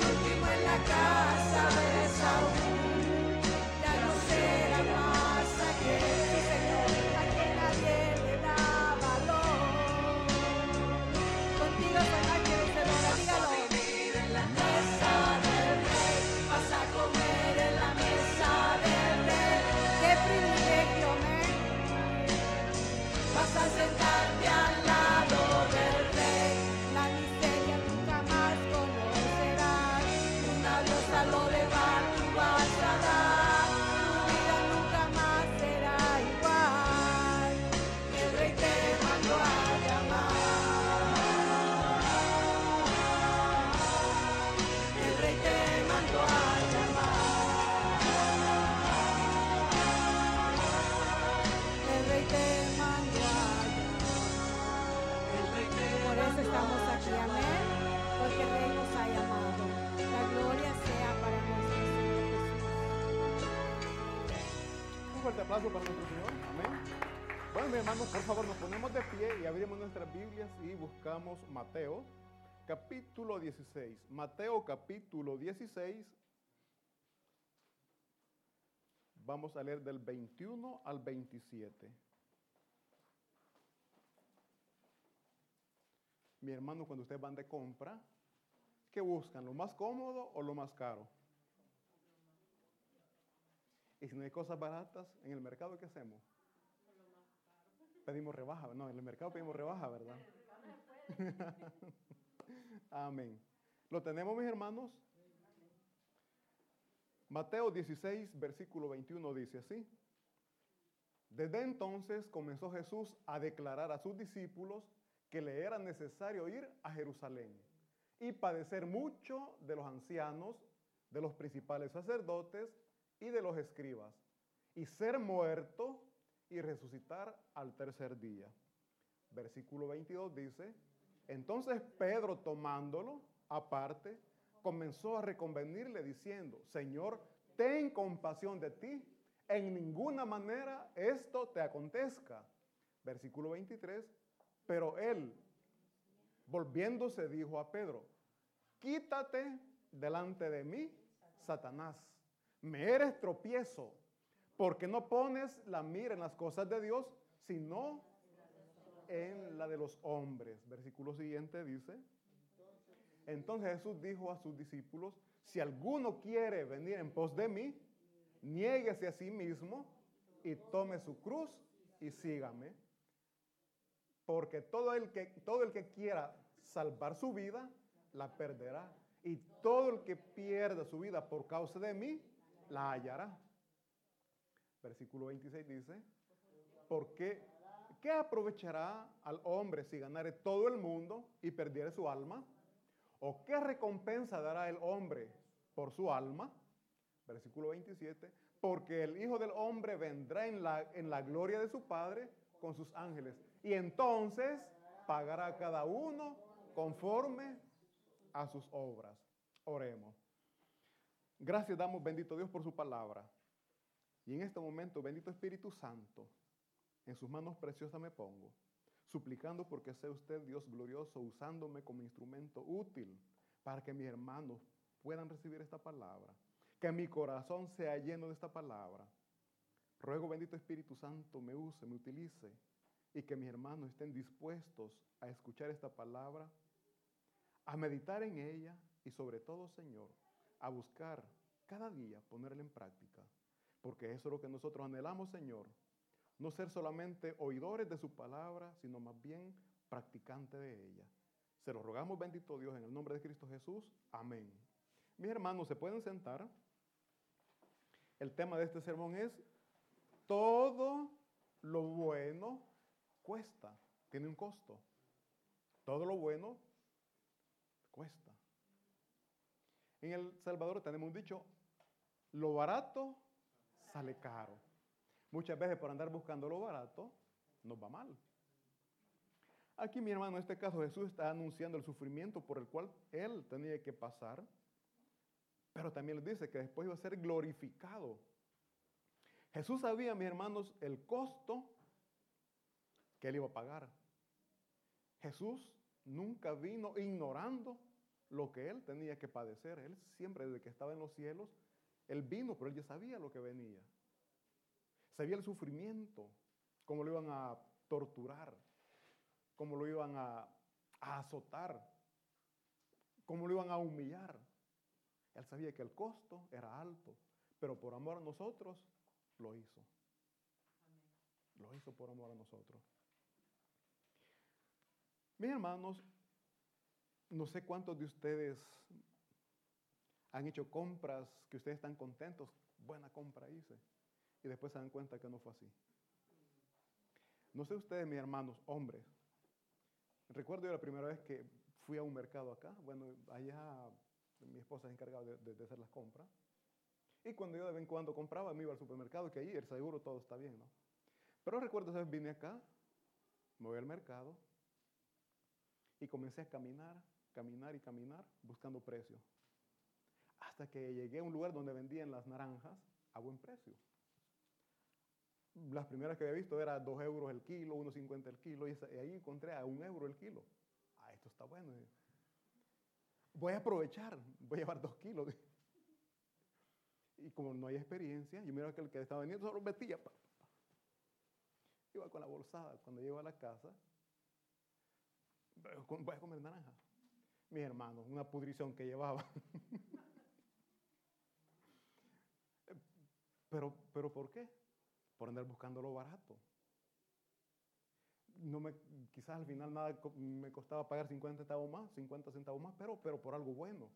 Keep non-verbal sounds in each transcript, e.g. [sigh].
el último en la casa de Saúl aplauso. Bueno, mis hermanos, por favor, nos ponemos de pie y abrimos nuestras Biblias y buscamos Mateo, capítulo 16. Mateo, capítulo 16. Vamos a leer del 21 al 27. Mi hermano, cuando ustedes van de compra, ¿qué buscan? ¿Lo más cómodo o lo más caro? Y si no hay cosas baratas en el mercado, ¿qué hacemos? Pedimos rebaja. No, en el mercado pedimos rebaja, ¿verdad? [laughs] Amén. ¿Lo tenemos, mis hermanos? Mateo 16, versículo 21 dice así. Desde entonces comenzó Jesús a declarar a sus discípulos que le era necesario ir a Jerusalén y padecer mucho de los ancianos, de los principales sacerdotes y de los escribas, y ser muerto y resucitar al tercer día. Versículo 22 dice, entonces Pedro tomándolo aparte, comenzó a reconvenirle diciendo, Señor, ten compasión de ti, en ninguna manera esto te acontezca. Versículo 23, pero él, volviéndose, dijo a Pedro, quítate delante de mí, Satanás, me eres tropiezo, porque no pones la mira en las cosas de Dios, sino en la de los hombres. Versículo siguiente dice, entonces Jesús dijo a sus discípulos, si alguno quiere venir en pos de mí, niéguese a sí mismo y tome su cruz y sígame. Porque todo el que, todo el que quiera salvar su vida, la perderá. Y todo el que pierda su vida por causa de mí, la hallará. Versículo 26 dice, porque ¿qué aprovechará al hombre si ganare todo el mundo y perdiere su alma? ¿O qué recompensa dará el hombre por su alma? Versículo 27, porque el Hijo del Hombre vendrá en la, en la gloria de su Padre con sus ángeles. Y entonces pagará a cada uno conforme a sus obras. Oremos. Gracias damos, bendito Dios, por su palabra. Y en este momento, bendito Espíritu Santo, en sus manos preciosas me pongo, suplicando porque sea usted Dios glorioso, usándome como instrumento útil para que mis hermanos puedan recibir esta palabra, que mi corazón sea lleno de esta palabra. Ruego, bendito Espíritu Santo, me use, me utilice y que mis hermanos estén dispuestos a escuchar esta palabra, a meditar en ella y sobre todo, Señor, a buscar cada día ponerla en práctica. Porque eso es lo que nosotros anhelamos, Señor. No ser solamente oidores de su palabra, sino más bien practicantes de ella. Se lo rogamos, bendito Dios, en el nombre de Cristo Jesús. Amén. Mis hermanos, ¿se pueden sentar? El tema de este sermón es, todo lo bueno cuesta, tiene un costo. Todo lo bueno cuesta. En El Salvador tenemos un dicho, lo barato sale caro. Muchas veces por andar buscando lo barato nos va mal. Aquí mi hermano, en este caso Jesús está anunciando el sufrimiento por el cual él tenía que pasar, pero también les dice que después iba a ser glorificado. Jesús sabía, mis hermanos, el costo que él iba a pagar. Jesús nunca vino ignorando lo que él tenía que padecer. Él siempre, desde que estaba en los cielos, él vino, pero él ya sabía lo que venía. Sabía el sufrimiento, cómo lo iban a torturar, cómo lo iban a, a azotar, cómo lo iban a humillar. Él sabía que el costo era alto, pero por amor a nosotros lo hizo. Lo hizo por amor a nosotros. Mis hermanos, no sé cuántos de ustedes han hecho compras que ustedes están contentos, buena compra hice, y después se dan cuenta que no fue así. No sé ustedes, mis hermanos, hombres, recuerdo yo la primera vez que fui a un mercado acá, bueno, allá mi esposa es encargada de, hacer las compras, y cuando yo de vez en cuando compraba, me iba al supermercado, que ahí el seguro todo está bien, ¿no? Pero recuerdo esa vez vine acá, me voy al mercado, y comencé a caminar, caminar y caminar buscando precio. Hasta que llegué a un lugar donde vendían las naranjas a buen precio. Las primeras que había visto era 2 euros el kilo, 1,50 el kilo, y ahí encontré a 1 euro el kilo. Ah, esto está bueno. Voy a aprovechar, voy a llevar 2 kilos. [laughs] Y como no hay experiencia, yo miro que el que estaba vendiendo solo metía. Iba con la bolsada. Cuando llego a la casa, voy a comer naranja. Mis hermanos, una pudrición que llevaba. pero, pero ¿por qué? Por andar buscando lo barato. No me, quizás al final nada me costaba pagar 50 centavos más, 50 centavos más, pero, pero por algo bueno.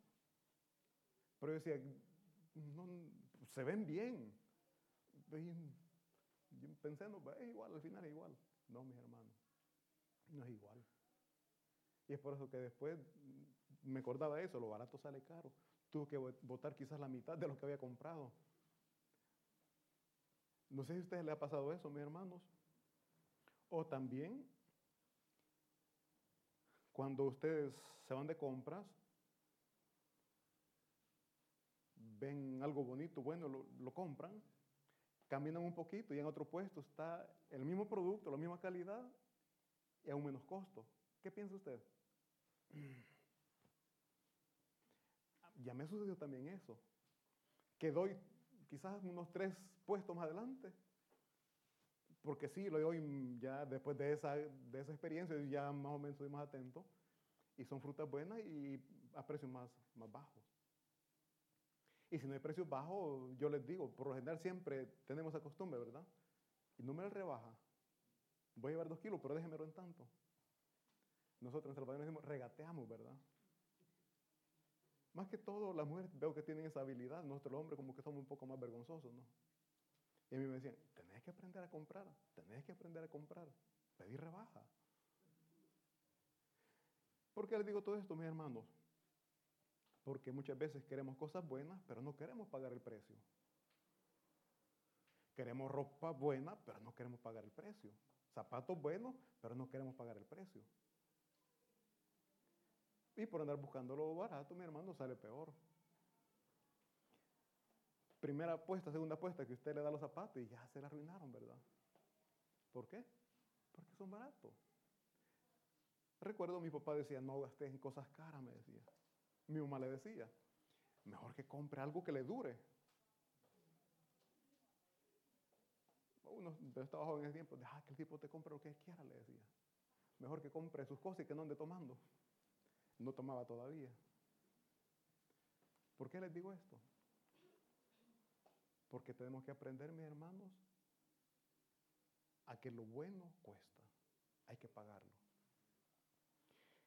Pero yo decía, no, se ven bien. Y pensé, no, es igual, al final es igual. No, mis hermanos, no es igual. Y es por eso que después me acordaba eso, lo barato sale caro. Tuve que botar quizás la mitad de lo que había comprado. No sé si a ustedes les ha pasado eso, mis hermanos. O también, cuando ustedes se van de compras, ven algo bonito, bueno, lo, lo compran, caminan un poquito y en otro puesto está el mismo producto, la misma calidad y a un menos costo. ¿Qué piensa usted? [clears throat] Ya me sucedió también eso, que doy quizás unos tres puestos más adelante, porque sí, lo doy ya después de esa, de esa experiencia, ya más o menos soy más atento, y son frutas buenas y a precios más, más bajos. Y si no hay precios bajos, yo les digo, por lo general siempre tenemos esa costumbre, ¿verdad? Y no me la rebaja. Voy a llevar dos kilos, pero déjemelo en tanto. Nosotros en Salvador decimos, regateamos, ¿verdad? Más que todo, las mujeres veo que tienen esa habilidad, nosotros los hombres como que somos un poco más vergonzosos, ¿no? Y a mí me decían, tenés que aprender a comprar, tenés que aprender a comprar, pedir rebaja. ¿Por qué les digo todo esto, mis hermanos? Porque muchas veces queremos cosas buenas, pero no queremos pagar el precio. Queremos ropa buena, pero no queremos pagar el precio. Zapatos buenos, pero no queremos pagar el precio. Y por andar buscando lo barato, mi hermano, sale peor. Primera apuesta, segunda apuesta, que usted le da los zapatos y ya se la arruinaron, ¿verdad? ¿Por qué? Porque son baratos. Recuerdo mi papá decía, no gastes en cosas caras, me decía. Mi mamá le decía, mejor que compre algo que le dure. Uno estaba joven en ese tiempo, deja que el tipo te compre lo que quiera, le decía. Mejor que compre sus cosas y que no ande tomando. No tomaba todavía. ¿Por qué les digo esto? Porque tenemos que aprender, mis hermanos, a que lo bueno cuesta. Hay que pagarlo.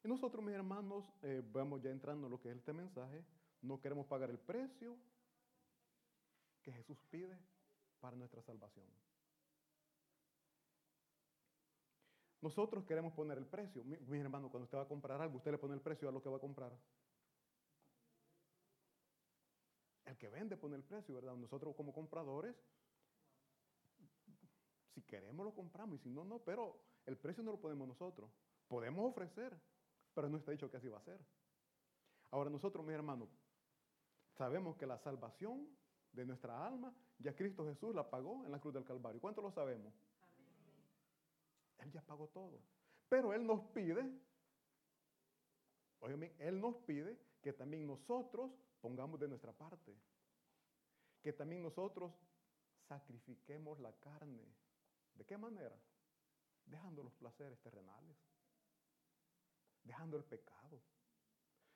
Y nosotros, mis hermanos, eh, vamos ya entrando en lo que es este mensaje, no queremos pagar el precio que Jesús pide para nuestra salvación. Nosotros queremos poner el precio. Mi, mis hermanos, cuando usted va a comprar algo, usted le pone el precio a lo que va a comprar. El que vende pone el precio, ¿verdad? Nosotros como compradores, si queremos lo compramos y si no, no, pero el precio no lo ponemos nosotros. Podemos ofrecer, pero no está dicho que así va a ser. Ahora nosotros, mis hermanos, sabemos que la salvación de nuestra alma, ya Cristo Jesús la pagó en la cruz del Calvario. ¿Cuánto lo sabemos? Él ya pagó todo. Pero Él nos pide, oigan, Él nos pide que también nosotros pongamos de nuestra parte. Que también nosotros sacrifiquemos la carne. ¿De qué manera? Dejando los placeres terrenales. Dejando el pecado.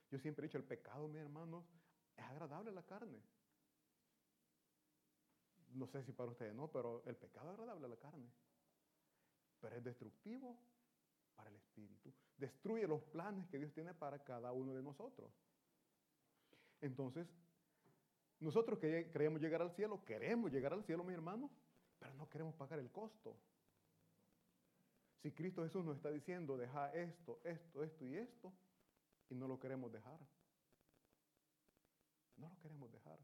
Yo siempre he dicho, el pecado, mis hermanos, es agradable la carne. No sé si para ustedes no, pero el pecado es agradable a la carne pero es destructivo para el espíritu. Destruye los planes que Dios tiene para cada uno de nosotros. Entonces, nosotros que queremos llegar al cielo, queremos llegar al cielo, mi hermano, pero no queremos pagar el costo. Si Cristo Jesús nos está diciendo, deja esto, esto, esto y esto, y no lo queremos dejar. No lo queremos dejar.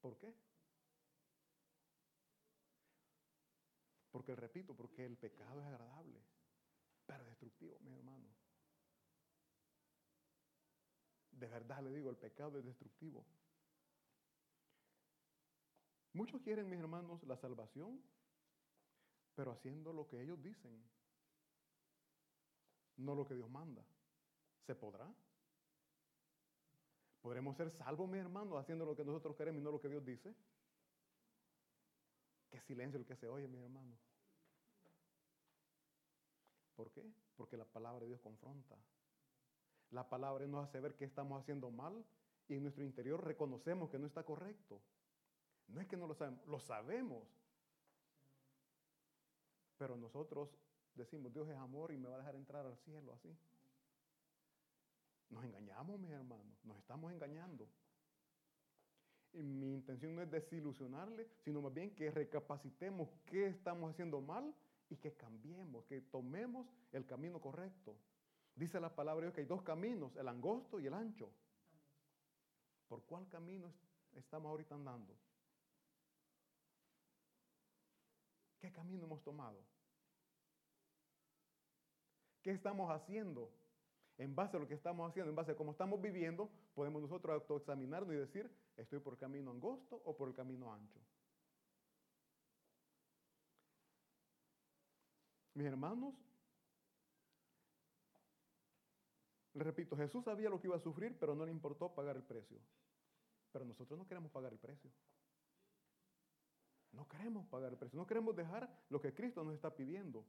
¿Por qué? Porque, repito, porque el pecado es agradable, pero destructivo, mi hermano. De verdad le digo, el pecado es destructivo. Muchos quieren, mis hermanos, la salvación, pero haciendo lo que ellos dicen, no lo que Dios manda. ¿Se podrá? ¿Podremos ser salvos, mis hermanos, haciendo lo que nosotros queremos y no lo que Dios dice? Qué silencio el que se oye, mis hermanos. ¿Por qué? Porque la palabra de Dios confronta. La palabra nos hace ver que estamos haciendo mal y en nuestro interior reconocemos que no está correcto. No es que no lo sabemos, lo sabemos. Pero nosotros decimos, Dios es amor y me va a dejar entrar al cielo así. Nos engañamos, mis hermanos, nos estamos engañando. Y mi intención no es desilusionarle, sino más bien que recapacitemos qué estamos haciendo mal y que cambiemos, que tomemos el camino correcto. Dice la palabra Dios que hay dos caminos, el angosto y el ancho. ¿Por cuál camino estamos ahorita andando? ¿Qué camino hemos tomado? ¿Qué estamos haciendo? En base a lo que estamos haciendo, en base a cómo estamos viviendo, podemos nosotros autoexaminarnos y decir, ¿estoy por camino angosto o por el camino ancho? Mis hermanos, les repito, Jesús sabía lo que iba a sufrir, pero no le importó pagar el precio. Pero nosotros no queremos pagar el precio. No queremos pagar el precio. No queremos dejar lo que Cristo nos está pidiendo.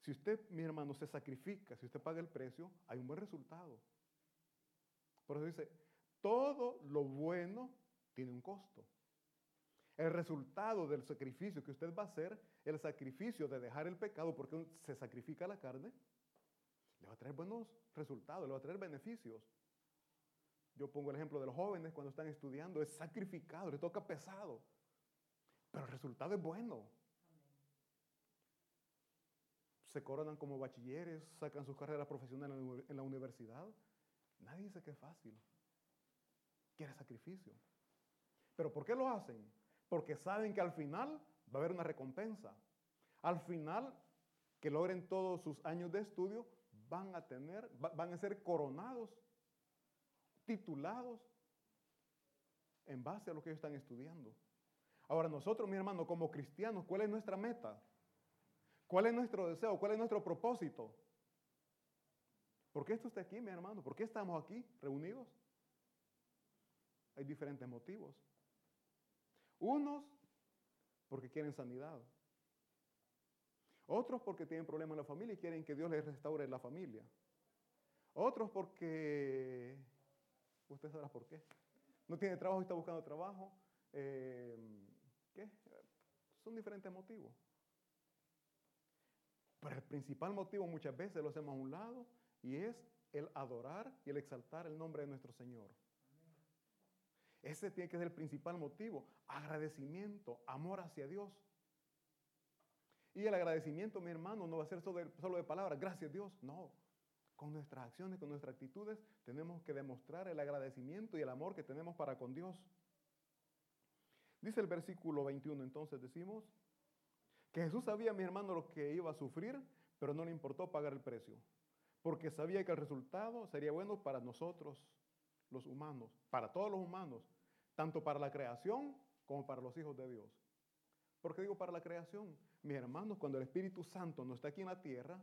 Si usted, mi hermano, se sacrifica, si usted paga el precio, hay un buen resultado. Por eso dice, todo lo bueno tiene un costo. El resultado del sacrificio que usted va a hacer, el sacrificio de dejar el pecado, porque se sacrifica la carne, le va a traer buenos resultados, le va a traer beneficios. Yo pongo el ejemplo de los jóvenes cuando están estudiando, es sacrificado, le toca pesado, pero el resultado es bueno. Se coronan como bachilleres, sacan sus carreras profesionales en la universidad. Nadie dice que es fácil. Quiere sacrificio. ¿Pero por qué lo hacen? Porque saben que al final va a haber una recompensa. Al final, que logren todos sus años de estudio, van a tener, van a ser coronados, titulados en base a lo que ellos están estudiando. Ahora nosotros, mi hermano, como cristianos, ¿cuál es nuestra meta? ¿Cuál es nuestro deseo? ¿Cuál es nuestro propósito? ¿Por qué esto está aquí, mi hermano? ¿Por qué estamos aquí reunidos? Hay diferentes motivos. Unos porque quieren sanidad. Otros porque tienen problemas en la familia y quieren que Dios les restaure la familia. Otros porque, usted sabrá por qué. No tiene trabajo y está buscando trabajo. Eh, ¿Qué? Son diferentes motivos. Pero el principal motivo muchas veces lo hacemos a un lado y es el adorar y el exaltar el nombre de nuestro Señor. Ese tiene que ser el principal motivo, agradecimiento, amor hacia Dios. Y el agradecimiento, mi hermano, no va a ser solo de, solo de palabras, gracias Dios, no. Con nuestras acciones, con nuestras actitudes, tenemos que demostrar el agradecimiento y el amor que tenemos para con Dios. Dice el versículo 21, entonces decimos que Jesús sabía, mi hermano, lo que iba a sufrir, pero no le importó pagar el precio, porque sabía que el resultado sería bueno para nosotros, los humanos, para todos los humanos, tanto para la creación como para los hijos de Dios. ¿Por qué digo para la creación? Mis hermanos, cuando el Espíritu Santo no está aquí en la tierra,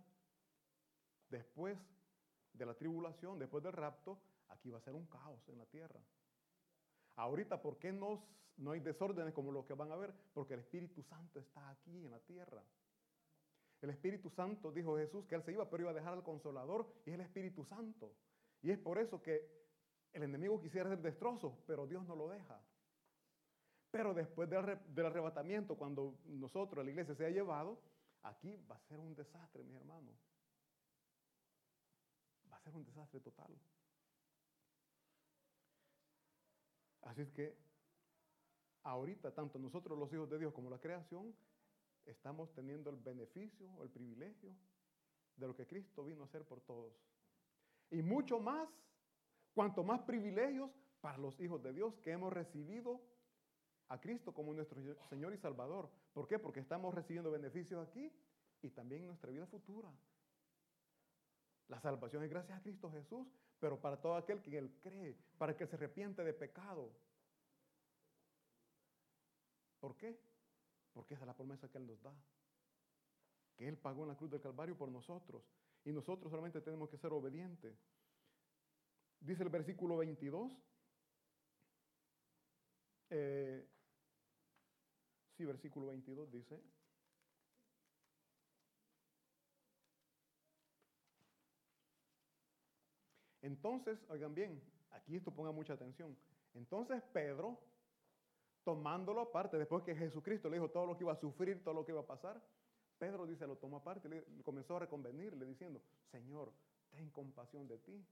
después de la tribulación, después del rapto, aquí va a ser un caos en la tierra. Ahorita, ¿por qué no, no hay desórdenes como lo que van a ver? Porque el Espíritu Santo está aquí en la tierra. El Espíritu Santo, dijo Jesús, que Él se iba, pero iba a dejar al Consolador, y es el Espíritu Santo. Y es por eso que el enemigo quisiera hacer destrozos, pero Dios no lo deja. Pero después del, arrebatamiento, cuando nosotros, la iglesia, se ha llevado, aquí va a ser un desastre, mis hermanos. Va a ser un desastre total. Así es que ahorita, tanto nosotros los hijos de Dios como la creación, estamos teniendo el beneficio o el privilegio de lo que Cristo vino a hacer por todos. Y mucho más, cuanto más privilegios para los hijos de Dios que hemos recibido a Cristo como nuestro Señor y Salvador. ¿Por qué? Porque estamos recibiendo beneficios aquí y también en nuestra vida futura. La salvación es gracias a Cristo Jesús, pero para todo aquel que Él cree, para que se arrepiente de pecado. ¿Por qué? Porque es la promesa que Él nos da. Que Él pagó en la cruz del Calvario por nosotros. Y nosotros solamente tenemos que ser obedientes. Dice el versículo 22. Eh, sí, versículo 22 dice. Entonces, oigan bien, aquí esto ponga mucha atención. Entonces Pedro, tomándolo aparte, después que Jesucristo le dijo todo lo que iba a sufrir, todo lo que iba a pasar, Pedro dice, lo tomó aparte le comenzó a reconvenirle diciendo, Señor, ten compasión de ti.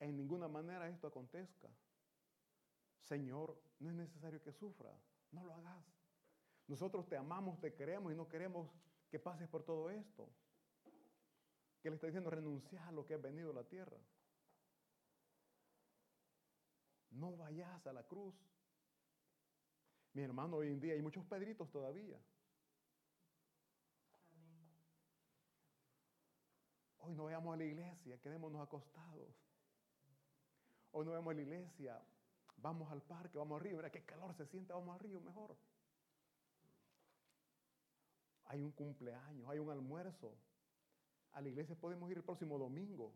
En ninguna manera esto acontezca. Señor, no es necesario que sufra, no lo hagas. Nosotros te amamos, te queremos y no queremos que pases por todo esto. Que le está diciendo renunciar a lo que ha venido a la tierra. No vayas a la cruz. Mi hermano, hoy en día hay muchos pedritos todavía. Hoy no vayamos a la iglesia, quedémonos acostados. Hoy no vamos a la iglesia, vamos al parque, vamos al río. Mira qué calor se siente, vamos al río mejor. Hay un cumpleaños, hay un almuerzo. A la iglesia podemos ir el próximo domingo.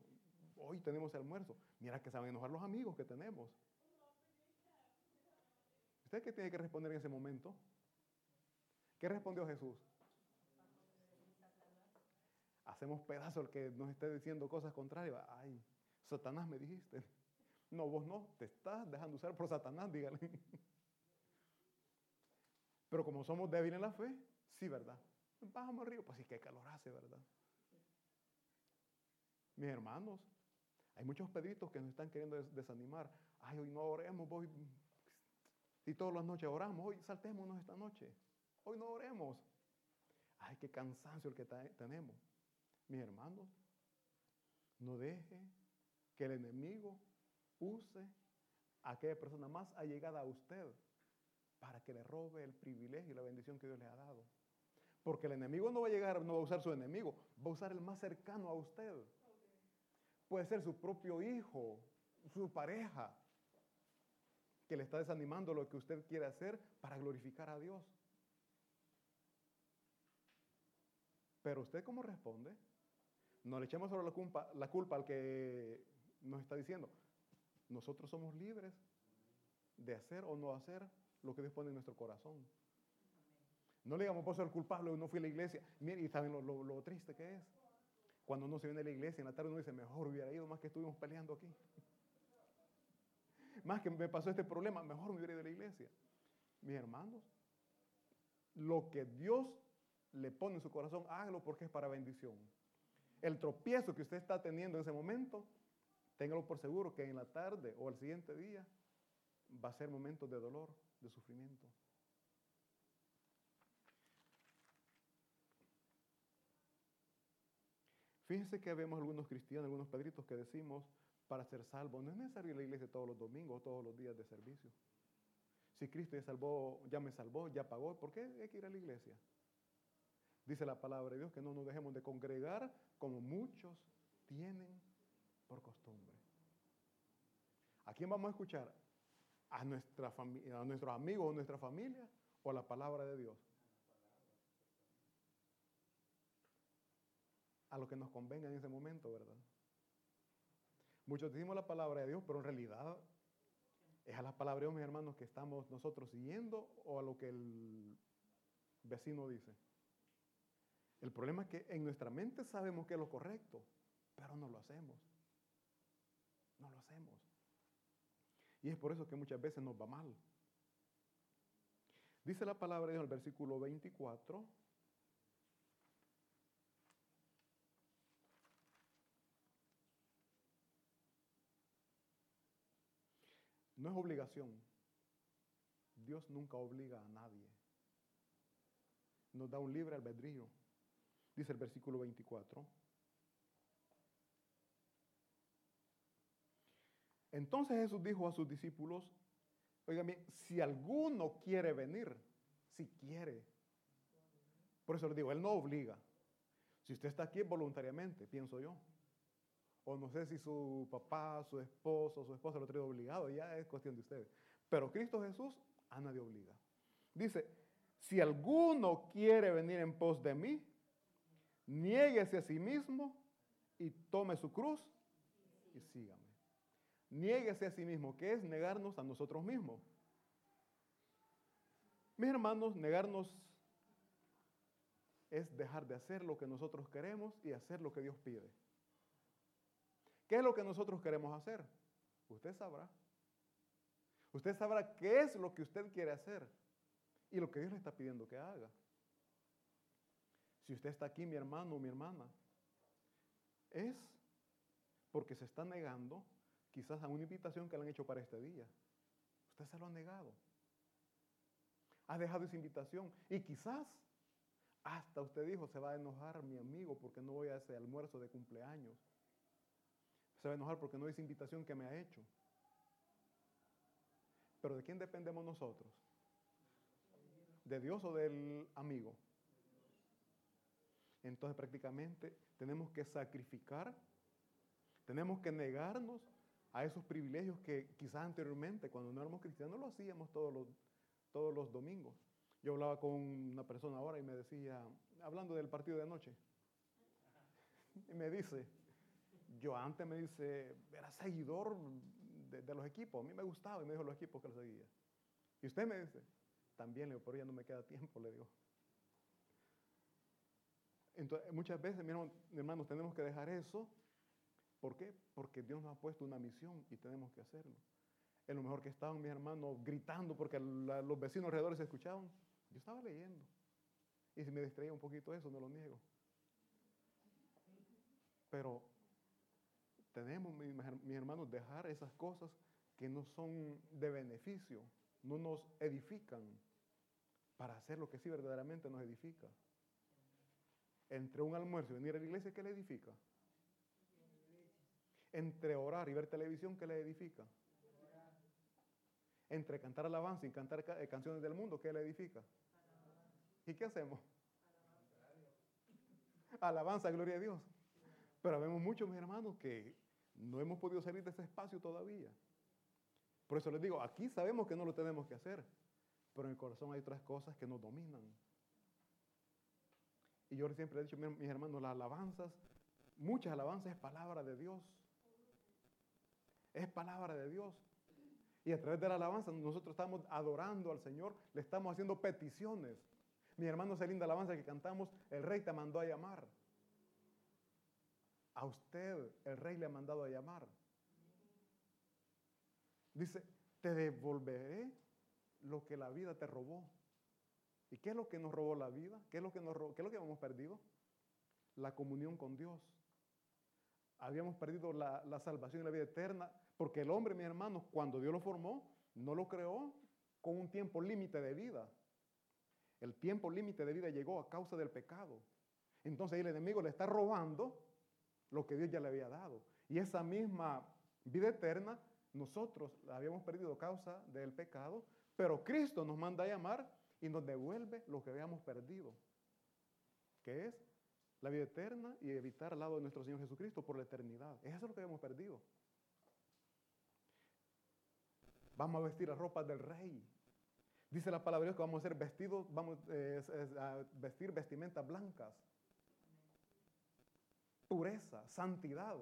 Hoy tenemos almuerzo. Mira que saben enojar los amigos que tenemos. ¿Usted qué tiene que responder en ese momento? ¿Qué respondió Jesús? Hacemos pedazo el que nos esté diciendo cosas contrarias. Ay, Satanás me dijiste. No, vos no, te estás dejando usar por Satanás, dígale. Pero como somos débiles en la fe, sí, ¿verdad? Bajamos al río, pues sí, que calor hace, ¿verdad? Mis hermanos, hay muchos peditos que nos están queriendo desanimar. Ay, hoy no oremos, voy y todas las noches oramos, hoy saltémonos esta noche. Hoy no oremos. Ay, qué cansancio el que tenemos. Mis hermanos, no deje que el enemigo use a aquella persona más allegada a usted para que le robe el privilegio y la bendición que Dios le ha dado. Porque el enemigo no va a llegar, no va a usar su enemigo, va a usar el más cercano a usted. Puede ser su propio hijo, su pareja, que le está desanimando lo que usted quiere hacer para glorificar a Dios. Pero usted cómo responde? No le echemos solo la culpa, la culpa al que nos está diciendo. Nosotros somos libres de hacer o no hacer lo que Dios pone en nuestro corazón. No le digamos, por ser culpable, no fui a la iglesia. Mire, y saben lo, lo, triste que es. Cuando uno se viene a la iglesia en la tarde uno dice, mejor hubiera ido más que estuvimos peleando aquí. [laughs] Más que me pasó este problema, mejor me hubiera ido a la iglesia. Mis hermanos, lo que Dios le pone en su corazón, hágalo porque es para bendición. El tropiezo que usted está teniendo en ese momento, téngalo por seguro que en la tarde o al siguiente día va a ser momento de dolor, de sufrimiento. Fíjense que vemos algunos cristianos, algunos pedritos que decimos, para ser salvo, no es necesario ir a la iglesia todos los domingos o todos los días de servicio. Si Cristo ya, salvó, ya me salvó, ya pagó, ¿por qué hay que ir a la iglesia? Dice la palabra de Dios que no nos dejemos de congregar como muchos tienen por costumbre. ¿A quién vamos a escuchar? ¿A, nuestra a nuestros amigos o nuestra familia o a la palabra de Dios? A lo que nos convenga en ese momento, ¿verdad? Muchos decimos la palabra de Dios, pero en realidad es a la palabra de Dios, mis hermanos, que estamos nosotros siguiendo o a lo que el vecino dice. El problema es que en nuestra mente sabemos que es lo correcto, pero no lo hacemos. No lo hacemos. Y es por eso que muchas veces nos va mal. Dice la palabra de Dios en el versículo 24. No es obligación. Dios nunca obliga a nadie. Nos da un libre albedrío. Dice el versículo 24. Entonces Jesús dijo a sus discípulos, oigan si alguno quiere venir, si quiere. Por eso le digo, Él no obliga. Si usted está aquí voluntariamente, pienso yo. O no sé si su papá, su esposo, su esposa lo trae obligado, ya es cuestión de ustedes. Pero Cristo Jesús a nadie obliga. Dice, si alguno quiere venir en pos de mí, niéguese a sí mismo y tome su cruz y sígame. Niéguese a sí mismo, que es negarnos a nosotros mismos. Mis hermanos, negarnos es dejar de hacer lo que nosotros queremos y hacer lo que Dios pide. ¿Qué es lo que nosotros queremos hacer? Usted sabrá. Usted sabrá qué es lo que usted quiere hacer y lo que Dios le está pidiendo que haga. Si usted está aquí, mi hermano o mi hermana, es porque se está negando quizás a una invitación que le han hecho para este día. Usted se lo ha negado. Ha dejado esa invitación y quizás hasta usted dijo, se va a enojar mi amigo porque no voy a ese almuerzo de cumpleaños. Se va a enojar porque no es invitación que me ha hecho. Pero ¿de quién dependemos nosotros? ¿De Dios o del amigo? Entonces prácticamente tenemos que sacrificar, tenemos que negarnos a esos privilegios que quizás anteriormente, cuando no éramos cristianos, lo hacíamos todos los, todos los domingos. Yo hablaba con una persona ahora y me decía, hablando del partido de anoche, y me dice, yo antes me dice, era seguidor de, los equipos, a mí me gustaba y me dijo los equipos que lo seguía. Y usted me dice, también, le digo, por ya no me queda tiempo, le digo. Entonces, muchas veces, mi hermanos, tenemos que dejar eso ¿Por qué? Porque Dios nos ha puesto una misión y tenemos que hacerlo. Es lo mejor que estaban mis hermanos gritando porque los vecinos alrededor se escuchaban. Yo estaba leyendo. Y si me distraía un poquito eso, no lo niego. Pero tenemos, mis hermanos, dejar esas cosas que no son de beneficio, no nos edifican, para hacer lo que sí verdaderamente nos edifica. Entre un almuerzo y venir a la iglesia, ¿qué le edifica? Entre orar y ver televisión, ¿qué le edifica? Entre cantar alabanza y cantar eh, canciones del mundo, ¿qué le edifica? ¿Y qué hacemos? Alabanza, gloria a Dios. Pero vemos muchos, mis hermanos, que no hemos podido salir de ese espacio todavía. Por eso les digo, aquí sabemos que no lo tenemos que hacer, pero en el corazón hay otras cosas que nos dominan. Y yo siempre he dicho, mis hermanos, las alabanzas muchas alabanzas es palabra de Dios. Es palabra de Dios. Y a través de la alabanza nosotros estamos adorando al Señor, le estamos haciendo peticiones. Mi hermano, esa linda alabanza que cantamos, el rey te mandó a llamar. A usted el rey le ha mandado a llamar. Dice, te devolveré lo que la vida te robó. ¿Y qué es lo que nos robó la vida? ¿Qué es lo que, nos? ¿Qué es lo que hemos perdido? La comunión con Dios. Habíamos perdido la, la salvación y la vida eterna, porque el hombre, mi hermano, cuando Dios lo formó, no lo creó con un tiempo límite de vida. El tiempo límite de vida llegó a causa del pecado. Entonces el enemigo le está robando lo que Dios ya le había dado. Y esa misma vida eterna nosotros la habíamos perdido a causa del pecado, pero Cristo nos manda a llamar y nos devuelve lo que habíamos perdido, que es la vida eterna y evitar al lado de nuestro Señor Jesucristo por la eternidad. Eso es lo que habíamos perdido. Vamos a vestir las ropas del rey. Dice la palabra de Dios que vamos a ser vestidos, vamos eh, a vestir vestimentas blancas. Pureza, santidad,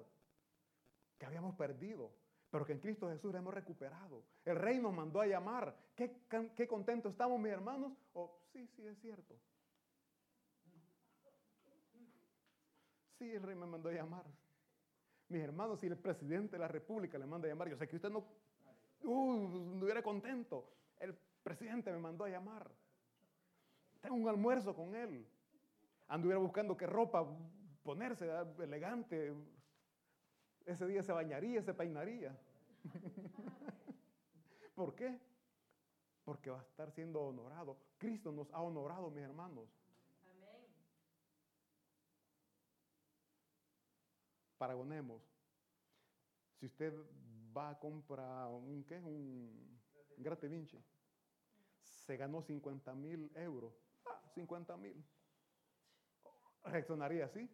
que habíamos perdido, pero que en Cristo Jesús hemos recuperado. El rey nos mandó a llamar. ¿Qué, qué contentos estamos, mis hermanos? Oh, sí, sí, es cierto. Sí, el rey me mandó a llamar. Mis hermanos, si el presidente de la República le manda a llamar, yo sé que usted no, uh, estuviera contento. El presidente me mandó a llamar. Tengo un almuerzo con él. Anduviera buscando qué ropa ponerse elegante. Ese día se bañaría, se peinaría. [laughs] ¿Por qué? Porque va a estar siendo honorado. Cristo nos ha honorado, mis hermanos. Paragonemos. Si usted va a comprar un, ¿qué? un se ganó 50 mil euros. Ah, 50 mil. Reaccionaría así.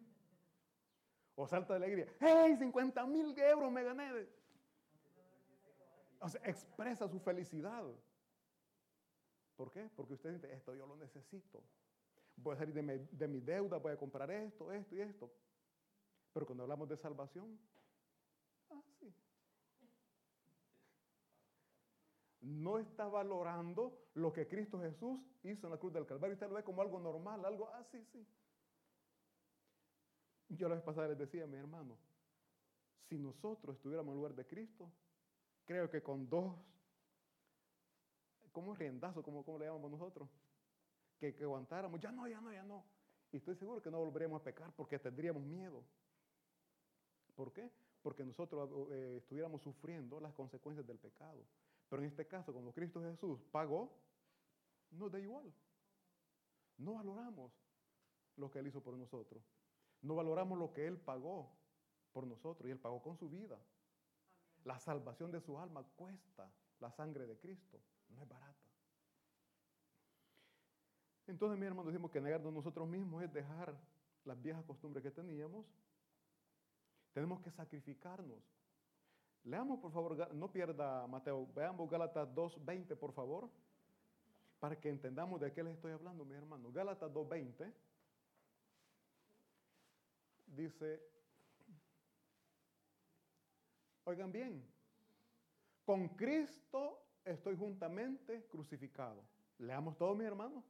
O salta de alegría. ¡Hey! 50 mil euros me gané. O expresa su felicidad. ¿Por qué? Porque usted dice, esto yo lo necesito. Voy a salir de mi, de mi deuda, voy a comprar esto, esto y esto. Pero cuando hablamos de salvación, ah, sí. No está valorando lo que Cristo Jesús hizo en la cruz del Calvario. Usted lo ve como algo normal, algo, ah, sí. Yo la vez pasada les decía mi hermano, si nosotros estuviéramos en lugar de Cristo, creo que con dos, como riendazo, como, como le llamamos nosotros, que, aguantáramos, ya no, ya no, ya no. Y estoy seguro que no volveríamos a pecar porque tendríamos miedo. ¿Por qué? Porque nosotros eh, estuviéramos sufriendo las consecuencias del pecado. Pero en este caso, como Cristo Jesús pagó, nos da igual. No valoramos lo que Él hizo por nosotros. No valoramos lo que Él pagó por nosotros y Él pagó con su vida. La salvación de su alma cuesta la sangre de Cristo. No es barata. Entonces, mi hermano, decimos que negarnos nosotros mismos es dejar las viejas costumbres que teníamos tenemos que sacrificarnos. Leamos, por favor, no pierda Mateo, veamos Gálatas 2.20, por favor, para que entendamos de qué les estoy hablando, mi hermano. Gálatas 2.20 dice, oigan bien, con Cristo estoy juntamente crucificado. Leamos todo, mi hermano.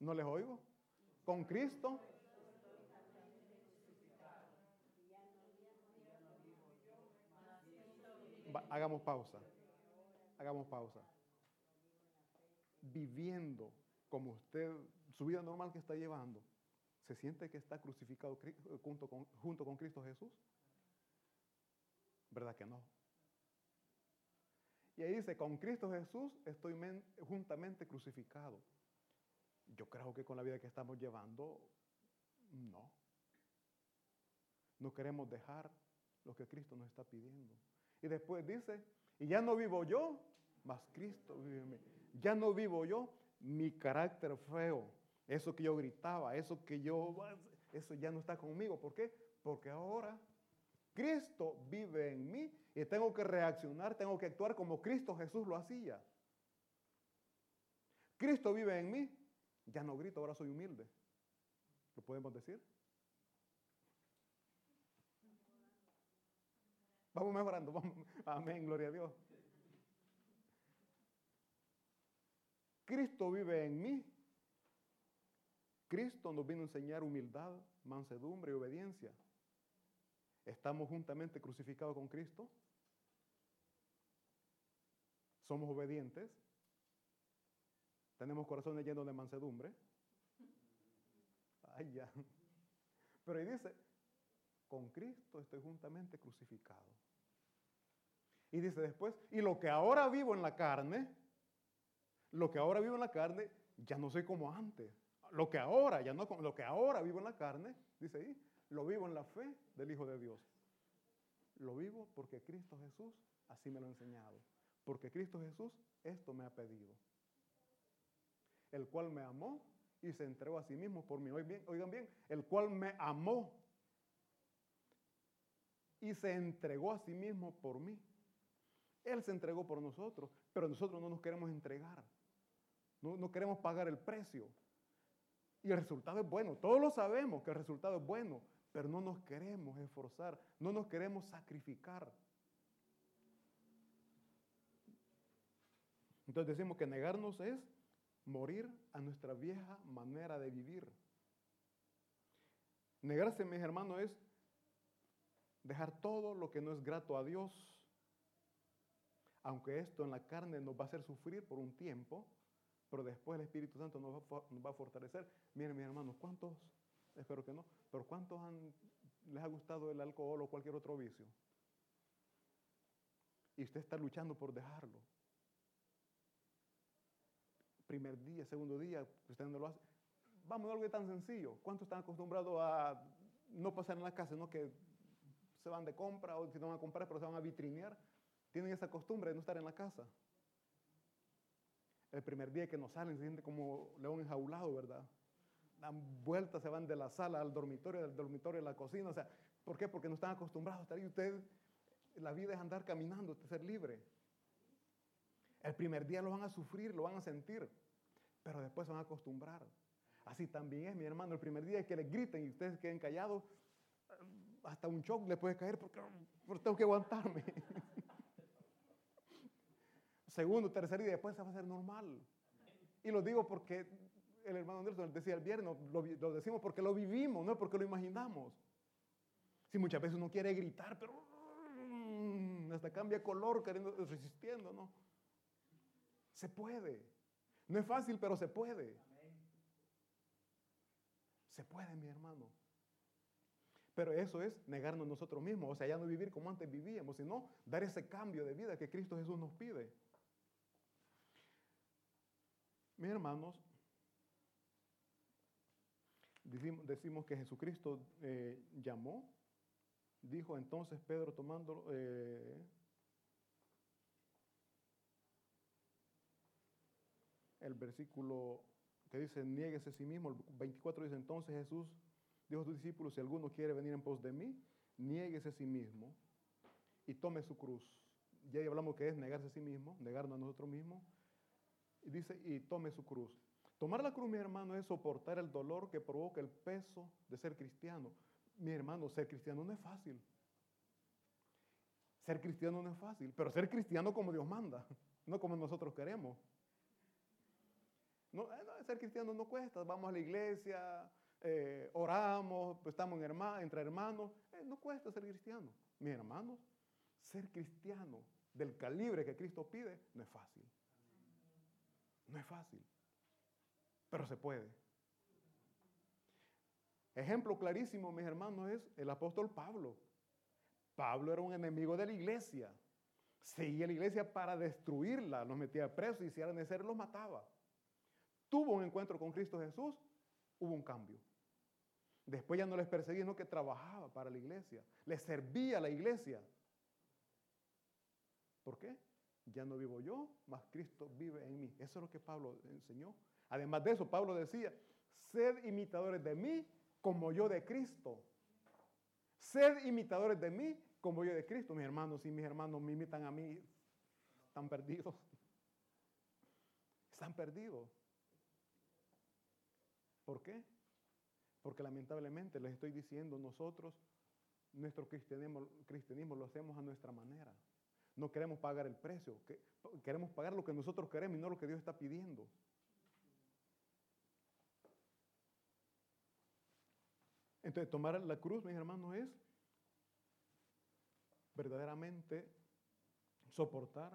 ¿No les oigo? Con Cristo hagamos pausa. Hagamos pausa. Viviendo como usted, su vida normal que está llevando, ¿se siente que está crucificado junto con, junto con Cristo Jesús? ¿Verdad que no? Y ahí dice, con Cristo Jesús estoy juntamente crucificado. Yo creo que con la vida que estamos llevando, no. No queremos dejar lo que Cristo nos está pidiendo. Y después dice, y ya no vivo yo, mas Cristo vive en mí. Ya no vivo yo, mi carácter feo, eso que yo gritaba, eso que yo, eso ya no está conmigo. ¿Por qué? Porque ahora Cristo vive en mí y tengo que reaccionar, tengo que actuar como Cristo Jesús lo hacía. Cristo vive en mí, ya no grito, ahora soy humilde. ¿Lo podemos decir? Vamos mejorando. Amén, gloria a Dios. Cristo vive en mí. Cristo nos vino a enseñar humildad, mansedumbre y obediencia. ¿Estamos juntamente crucificados con Cristo? ¿Somos obedientes? ¿Tenemos corazones llenos de mansedumbre? Ay, ya. Pero ahí dice, con Cristo estoy juntamente crucificado. Y dice después, y lo que ahora vivo en la carne, lo que ahora vivo en la carne, ya no soy como antes. Lo que ahora, ya no lo que ahora vivo en la carne, dice ahí, lo vivo en la fe del Hijo de Dios. Lo vivo porque Cristo Jesús así me lo ha enseñado. Porque Cristo Jesús esto me ha pedido. El cual me amó y se entregó a sí mismo por mí. Oigan bien, el cual me amó y se entregó a sí mismo por mí. Él se entregó por nosotros, pero nosotros no nos queremos entregar. No, no, queremos pagar el precio. Y el resultado es bueno. Todos lo sabemos que el resultado es bueno, pero no nos queremos esforzar, no nos queremos sacrificar. Entonces decimos que negarnos es morir a nuestra vieja manera de vivir. Negarse, mis hermanos, es dejar todo lo que no es grato a Dios, aunque esto en la carne nos va a hacer sufrir por un tiempo, pero después el Espíritu Santo nos va, a fortalecer. Miren, mis hermanos, ¿cuántos, espero que no, pero cuántos les ha gustado el alcohol o cualquier otro vicio? Y usted está luchando por dejarlo. Primer día, segundo día, usted no lo hace. Vamos a algo tan sencillo. ¿Cuántos están acostumbrados a no pasar en la casa, sino que se van de compra o si no van a comprar, pero se van a vitrinear. Tienen esa costumbre de no estar en la casa. El primer día que no salen se siente como león enjaulado, ¿verdad? Dan vueltas, se van de la sala al dormitorio, del dormitorio a la cocina. O sea, ¿por qué? Porque no están acostumbrados a estar ahí. Usted, la vida es andar caminando, ser libre. El primer día lo van a sufrir, lo van a sentir, pero después se van a acostumbrar. Así también es, mi hermano, el primer día que les griten y ustedes queden callados, hasta un shock le puede caer porque, tengo que aguantarme. [laughs] Segundo, tercer día después se va a hacer normal. Y lo digo porque el hermano Nelson decía el viernes, lo, decimos porque lo vivimos, no porque lo imaginamos. Si muchas veces uno quiere gritar, pero mm, hasta cambia color, queriendo, resistiendo, ¿no? Se puede. No es fácil, pero se puede. Se puede, mi hermano. Pero eso es negarnos nosotros mismos, o sea, ya no vivir como antes vivíamos, sino dar ese cambio de vida que Cristo Jesús nos pide. Mis hermanos, decimos, que Jesucristo eh, llamó, dijo entonces Pedro tomando eh, el versículo que dice, nieguese a sí mismo, el 24 dice entonces Jesús Dijo a sus discípulos, si alguno quiere venir en pos de mí, nieguese a sí mismo y tome su cruz. Ya hablamos que es negarse a sí mismo, negarnos a nosotros mismos. Y dice, y tome su cruz. Tomar la cruz, mi hermano, es soportar el dolor que provoca el peso de ser cristiano. Mi hermano, ser cristiano no es fácil. Ser cristiano no es fácil, pero ser cristiano como Dios manda, [laughs] no como nosotros queremos. No, eh, ser cristiano no cuesta, vamos a la iglesia, eh, oramos, pues estamos entre hermanos. Eh, no cuesta ser cristiano. Mis hermanos, ser cristiano del calibre que Cristo pide no es fácil. No es fácil. Pero se puede. Ejemplo clarísimo, mis hermanos, es el apóstol Pablo. Pablo era un enemigo de la iglesia. Seguía la iglesia para destruirla, los metía presos y si era necesario los mataba. Tuvo un encuentro con Cristo Jesús, hubo un cambio. Después ya no les perseguía, sino que trabajaba para la iglesia, les servía a la iglesia. ¿Por qué? Ya no vivo yo, más Cristo vive en mí. Eso es lo que Pablo enseñó. Además de eso, Pablo decía, sed imitadores de mí como yo de Cristo. Sed imitadores de mí como yo de Cristo. Mis hermanos, si mis hermanos me imitan a mí, están perdidos. Están perdidos. ¿Por qué? Porque lamentablemente les estoy diciendo, nosotros, nuestro cristianismo, cristianismo lo hacemos a nuestra manera. No queremos pagar el precio, que- queremos pagar lo que nosotros queremos y no lo que Dios está pidiendo. Entonces, tomar la cruz, mis hermanos, es verdaderamente soportar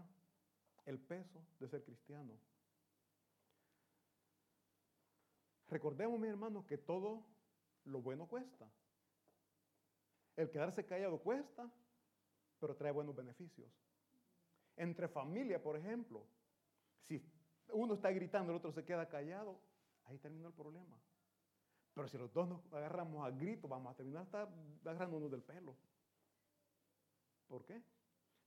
el peso de ser cristiano. Recordemos, mis hermanos, que todo lo bueno cuesta. El quedarse callado cuesta, pero trae buenos beneficios. Entre familia, por ejemplo, si uno está gritando, el otro se queda callado, ahí terminó el problema. Pero si los dos nos agarramos a gritos, vamos a terminar hasta agarrándonos del pelo. ¿Por qué?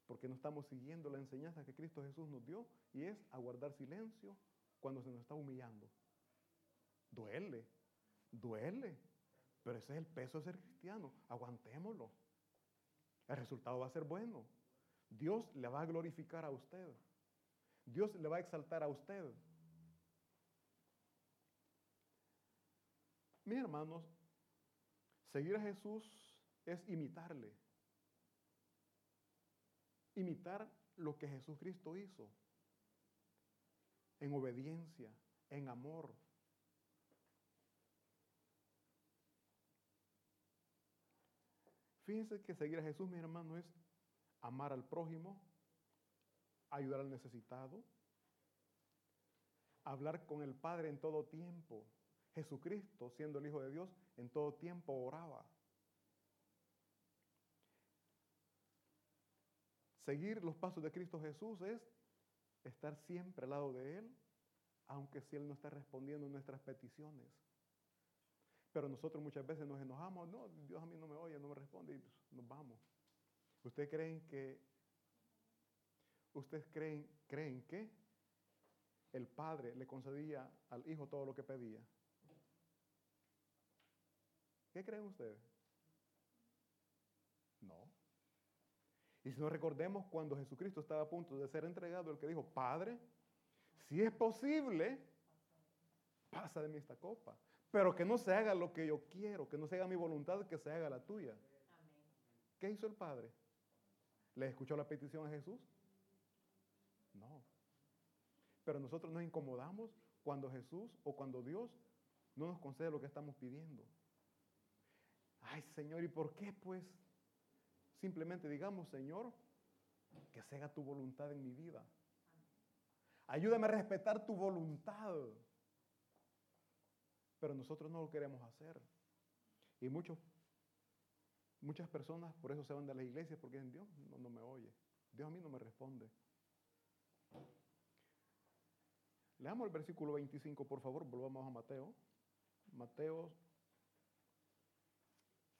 Porque no estamos siguiendo la enseñanza que Cristo Jesús nos dio y es aguardar silencio cuando se nos está humillando. Duele, duele, pero ese es el peso de ser cristiano. Aguantémoslo. El resultado va a ser bueno. Dios le va a glorificar a usted. Dios le va a exaltar a usted. Mis hermanos, seguir a Jesús es imitarle. Imitar lo que Jesucristo hizo. En obediencia, en amor. Fíjense que seguir a Jesús, mis hermanos, es amar al prójimo, ayudar al necesitado, hablar con el Padre en todo tiempo. Jesucristo, siendo el Hijo de Dios, en todo tiempo oraba. Seguir los pasos de Cristo Jesús es estar siempre al lado de Él, aunque si Él no está respondiendo nuestras peticiones. Pero nosotros muchas veces nos enojamos, no, Dios a mí no me oye, no me responde y pues, nos vamos. ¿Ustedes creen que, ustedes creen, creen que el Padre le concedía al Hijo todo lo que pedía? ¿Qué creen ustedes? No. Y si nos recordemos cuando Jesucristo estaba a punto de ser entregado, el que dijo, Padre, si es posible, pasa de mí esta copa. Pero que no se haga lo que yo quiero, que no se haga mi voluntad, que se haga la tuya. ¿Qué hizo el Padre? ¿Le escuchó la petición a Jesús? No. Pero nosotros nos incomodamos cuando Jesús o cuando Dios no nos concede lo que estamos pidiendo. Ay, Señor, ¿y por qué pues? Simplemente digamos, Señor, que se haga tu voluntad en mi vida. Ayúdame a respetar tu voluntad. Pero nosotros no lo queremos hacer. Y muchos, muchas personas por eso se van de las iglesias porque dicen, Dios no, no me oye. Dios a mí no me responde. Leamos el versículo 25, por favor, volvamos a Mateo. Mateo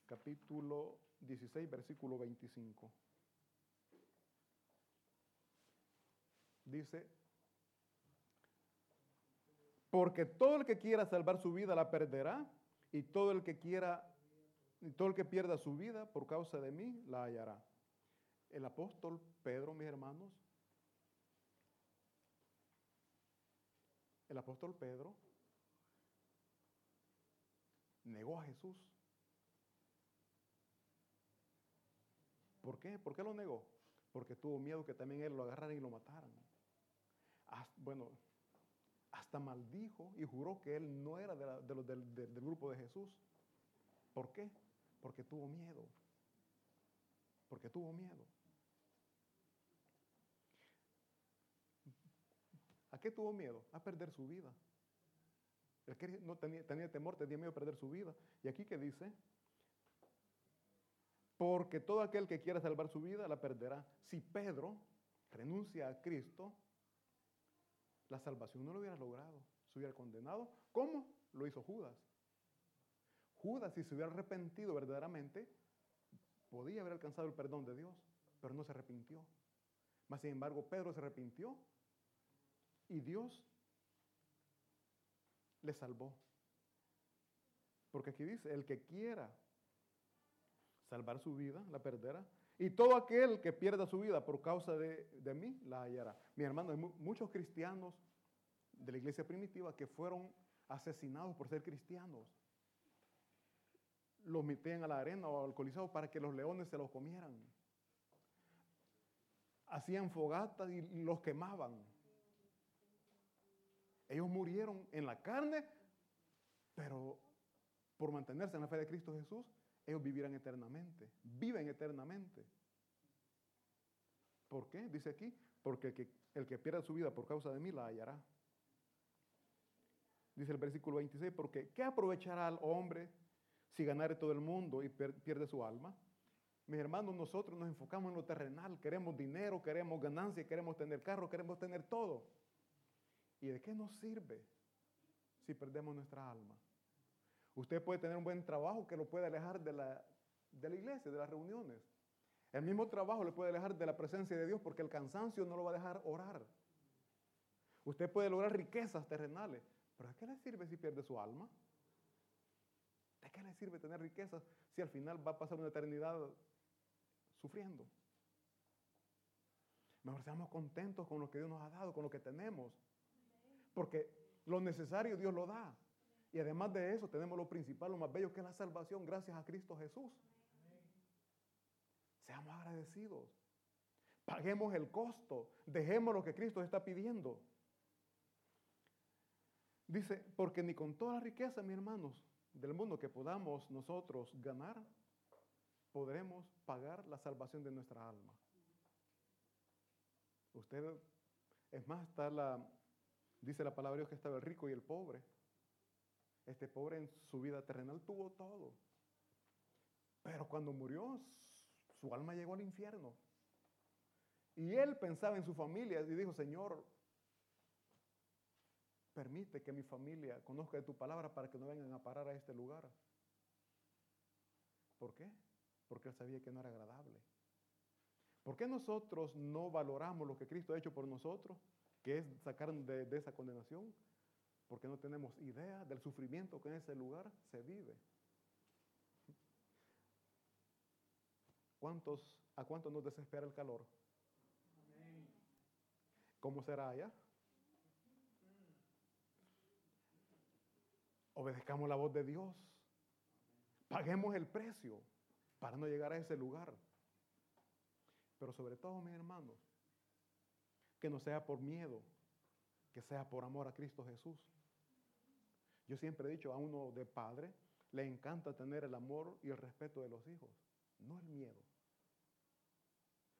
capítulo 16, versículo 25. Dice, porque todo el que quiera salvar su vida la perderá, y todo el que quiera, y todo el que pierda su vida por causa de mí la hallará. El apóstol Pedro, mis hermanos, el apóstol Pedro negó a Jesús. ¿Por qué? ¿Por qué lo negó? Porque tuvo miedo que también él lo agarraran y lo mataran. Bueno, hasta maldijo y juró que él no era del- del grupo de Jesús. ¿Por qué? Porque tuvo miedo. Porque tuvo miedo. ¿A qué tuvo miedo? A perder su vida. Él quería- no tenía, tenía temor, tenía miedo a perder su vida. Y aquí que dice, porque todo aquel que quiera salvar su vida la perderá. Si Pedro renuncia a Cristo, la salvación no lo hubiera logrado, se hubiera condenado. ¿Cómo? Lo hizo Judas. Judas, si se hubiera arrepentido verdaderamente, podía haber alcanzado el perdón de Dios, pero no se arrepintió. Mas, sin embargo, Pedro se arrepintió y Dios le salvó. Porque aquí dice, el que quiera salvar su vida, la perderá. Y todo aquel que pierda su vida por causa de, de mí, la hallará. Mi hermano, hay mu- muchos cristianos de la iglesia primitiva que fueron asesinados por ser cristianos. Los metían a la arena o al coliseo para que los leones se los comieran. hacían fogatas y los quemaban. Ellos murieron en la carne, pero por mantenerse en la fe de Cristo Jesús, ellos vivirán eternamente, viven eternamente. ¿Por qué? Dice aquí, porque el que, el que pierda su vida por causa de mí la hallará. Dice el versículo 26, porque ¿qué aprovechará al hombre si ganare todo el mundo y pierde su alma? Mis hermanos, nosotros nos enfocamos en lo terrenal, queremos dinero, queremos ganancia, queremos tener carro, queremos tener todo. ¿Y de qué nos sirve si perdemos nuestra alma? Usted puede tener un buen trabajo que lo puede alejar de la, de la iglesia, de las reuniones. El mismo trabajo le puede alejar de la presencia de Dios porque el cansancio no lo va a dejar orar. Usted puede lograr riquezas terrenales, pero ¿a qué le sirve si pierde su alma? ¿De qué le sirve tener riquezas si al final va a pasar una eternidad sufriendo? Mejor seamos contentos con lo que Dios nos ha dado, con lo que tenemos. Porque lo necesario Dios lo da. Y además de eso tenemos lo principal, lo más bello que es la salvación gracias a Cristo Jesús. Seamos agradecidos. Paguemos el costo. Dejemos lo que Cristo está pidiendo. Dice, porque ni con toda la riqueza, mis hermanos, del mundo que podamos nosotros ganar, podremos pagar la salvación de nuestra alma. Usted, es más, está la, dice la palabra de Dios que estaba el rico y el pobre. Este pobre en su vida terrenal tuvo todo. Pero cuando murió, su alma llegó al infierno. Y él pensaba en su familia y dijo, Señor, permite que mi familia conozca tu palabra para que no vengan a parar a este lugar. ¿Por qué? Porque él sabía que no era agradable. ¿Por qué nosotros no valoramos lo que Cristo ha hecho por nosotros, que es sacar de, esa condenación? porque no tenemos idea del sufrimiento que en ese lugar se vive. ¿Cuántos, ¿A cuántos nos desespera el calor? ¿Cómo será allá? Obedezcamos la voz de Dios. Paguemos el precio para no llegar a ese lugar. Pero sobre todo, mis hermanos, que no sea por miedo, que sea por amor a Cristo Jesús. Yo siempre he dicho a uno de padre, le encanta tener el amor y el respeto de los hijos, no el miedo.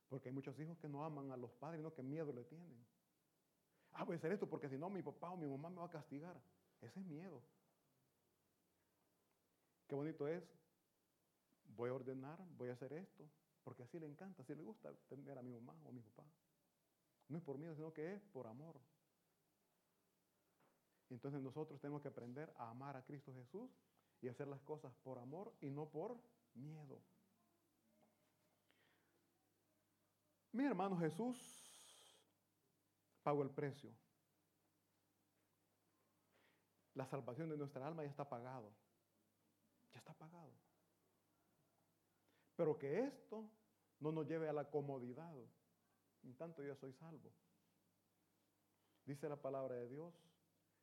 Porque hay muchos hijos que no aman a los padres, no que miedo le tienen. Ah, voy a hacer esto porque si no mi papá o mi mamá me va a castigar. Ese es miedo. Qué bonito es. Voy a ordenar, voy a hacer esto, porque así le encanta, así le gusta tener a mi mamá o a mi papá. No es por miedo, sino que es por amor. Entonces nosotros tenemos que aprender a amar a Cristo Jesús y hacer las cosas por amor y no por miedo. Mi hermano Jesús pagó el precio. La salvación de nuestra alma ya está pagado. Ya está pagado. Pero que esto no nos lleve a la comodidad. En tanto yo soy salvo. Dice la palabra de Dios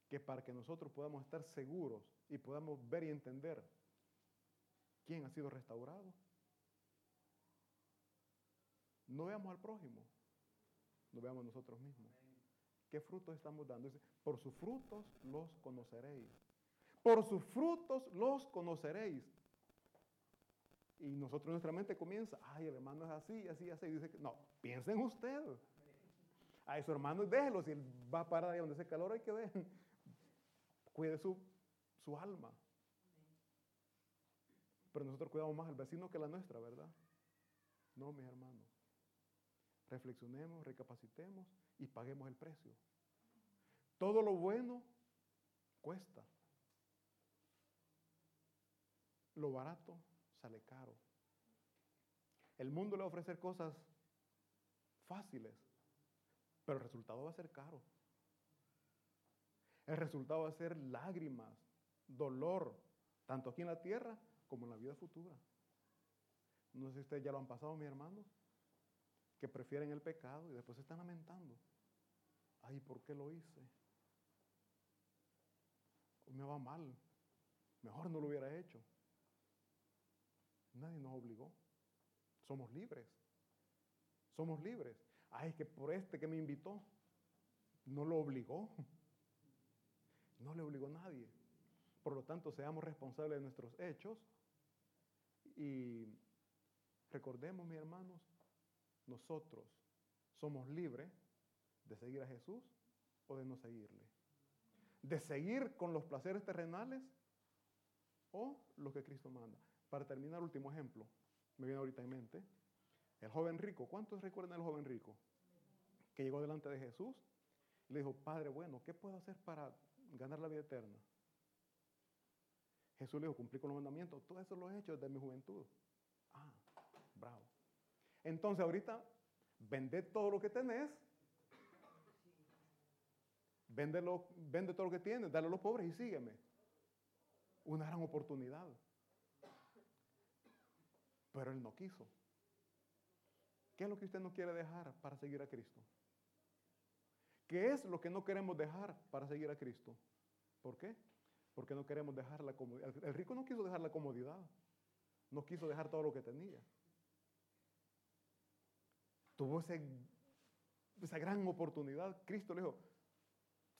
que para que nosotros podamos estar seguros y podamos ver y entender quién ha sido restaurado, no veamos al prójimo, no veamos nosotros mismos. ¿Qué frutos estamos dando? por sus frutos los conoceréis. Por sus frutos los conoceréis. Y nosotros nuestra mente comienza, ay, el hermano es así, así, así. Dice que, no, piensen usted. A su hermano déjelo, si él va para ahí donde hace calor hay que ver. Cuide su, su alma. Pero nosotros cuidamos más al vecino que la nuestra, ¿verdad? No, mis hermanos. Reflexionemos, recapacitemos y paguemos el precio. Todo lo bueno cuesta. Lo barato sale caro. El mundo le va a ofrecer cosas fáciles, pero el resultado va a ser caro. El resultado va a ser lágrimas, dolor, tanto aquí en la tierra como en la vida futura. No sé si ustedes ya lo han pasado, mis hermanos, que prefieren el pecado y después se están lamentando. Ay, ¿por qué lo hice? me va mal. Mejor no lo hubiera hecho. Nadie nos obligó. Somos libres. Somos libres. Ay, que por este que me invitó, no lo obligó. [laughs] No le obligó nadie. Por lo tanto, seamos responsables de nuestros hechos y recordemos, mis hermanos, nosotros somos libres de seguir a Jesús o de no seguirle. De seguir con los placeres terrenales o lo que Cristo manda. Para terminar, último ejemplo, me viene ahorita en mente. El joven rico, ¿cuántos recuerdan al joven rico? Que llegó delante de Jesús y le dijo, Padre bueno, ¿qué puedo hacer para ganar la vida eterna? Jesús le dijo, cumplí con los mandamientos. Todo eso lo he hecho desde mi juventud. Ah, bravo. Entonces ahorita, vende todo lo que tenés. Vende, vende todo lo que tienes, dale a los pobres y sígueme. Una gran oportunidad. Pero él no quiso. ¿Qué es lo que usted no quiere dejar para seguir a Cristo? ¿Qué es lo que no queremos dejar para seguir a Cristo? ¿Por qué? Porque no queremos dejar la comodidad. El rico no quiso dejar la comodidad. No quiso dejar todo lo que tenía. Tuvo esa gran oportunidad. Cristo le dijo,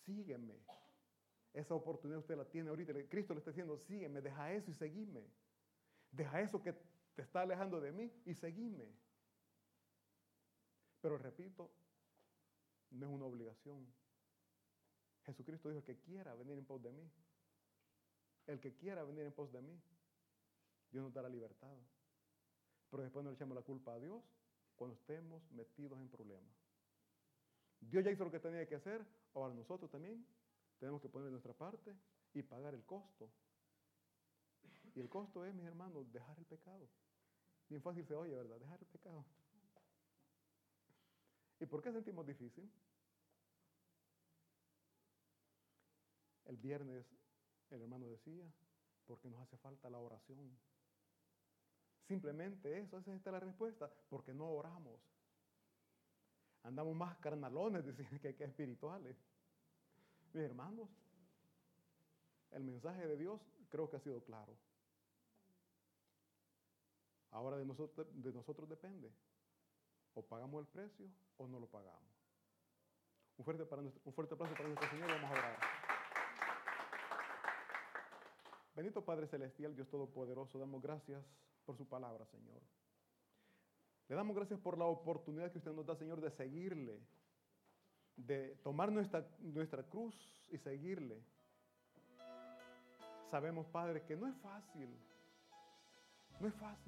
sígueme. Esa oportunidad usted la tiene ahorita. Cristo le está diciendo, sígueme, deja eso y seguime. Deja eso que te está alejando de mí y seguime. Pero repito, no es una obligación. Jesucristo dijo, que quiera venir en pos de mí. El que quiera venir en pos de mí, Dios nos dará libertad. Pero después no le echamos la culpa a Dios cuando estemos metidos en problemas. Dios ya hizo lo que tenía que hacer, ahora nosotros también tenemos que poner nuestra parte y pagar el costo. Y el costo es, mis hermanos, dejar el pecado. Bien fácil se oye, ¿verdad? Dejar el pecado. ¿Y por qué sentimos difícil? El viernes el hermano decía, porque nos hace falta la oración. Simplemente eso, esa es la respuesta, porque no oramos. Andamos más carnalones, [laughs] decían que, que espirituales. Mis hermanos, el mensaje de Dios creo que ha sido claro. Ahora de nosotros, de nosotros depende. O pagamos el precio o no lo pagamos. Un fuerte, para un fuerte aplauso para nuestro Señor. Vamos a orar. Bendito Padre Celestial, Dios Todopoderoso, damos gracias por su palabra, Señor. Le damos gracias por la oportunidad que usted nos da, Señor, de seguirle, de tomar nuestra, nuestra cruz y seguirle. Sabemos, Padre, que no es fácil, no es fácil.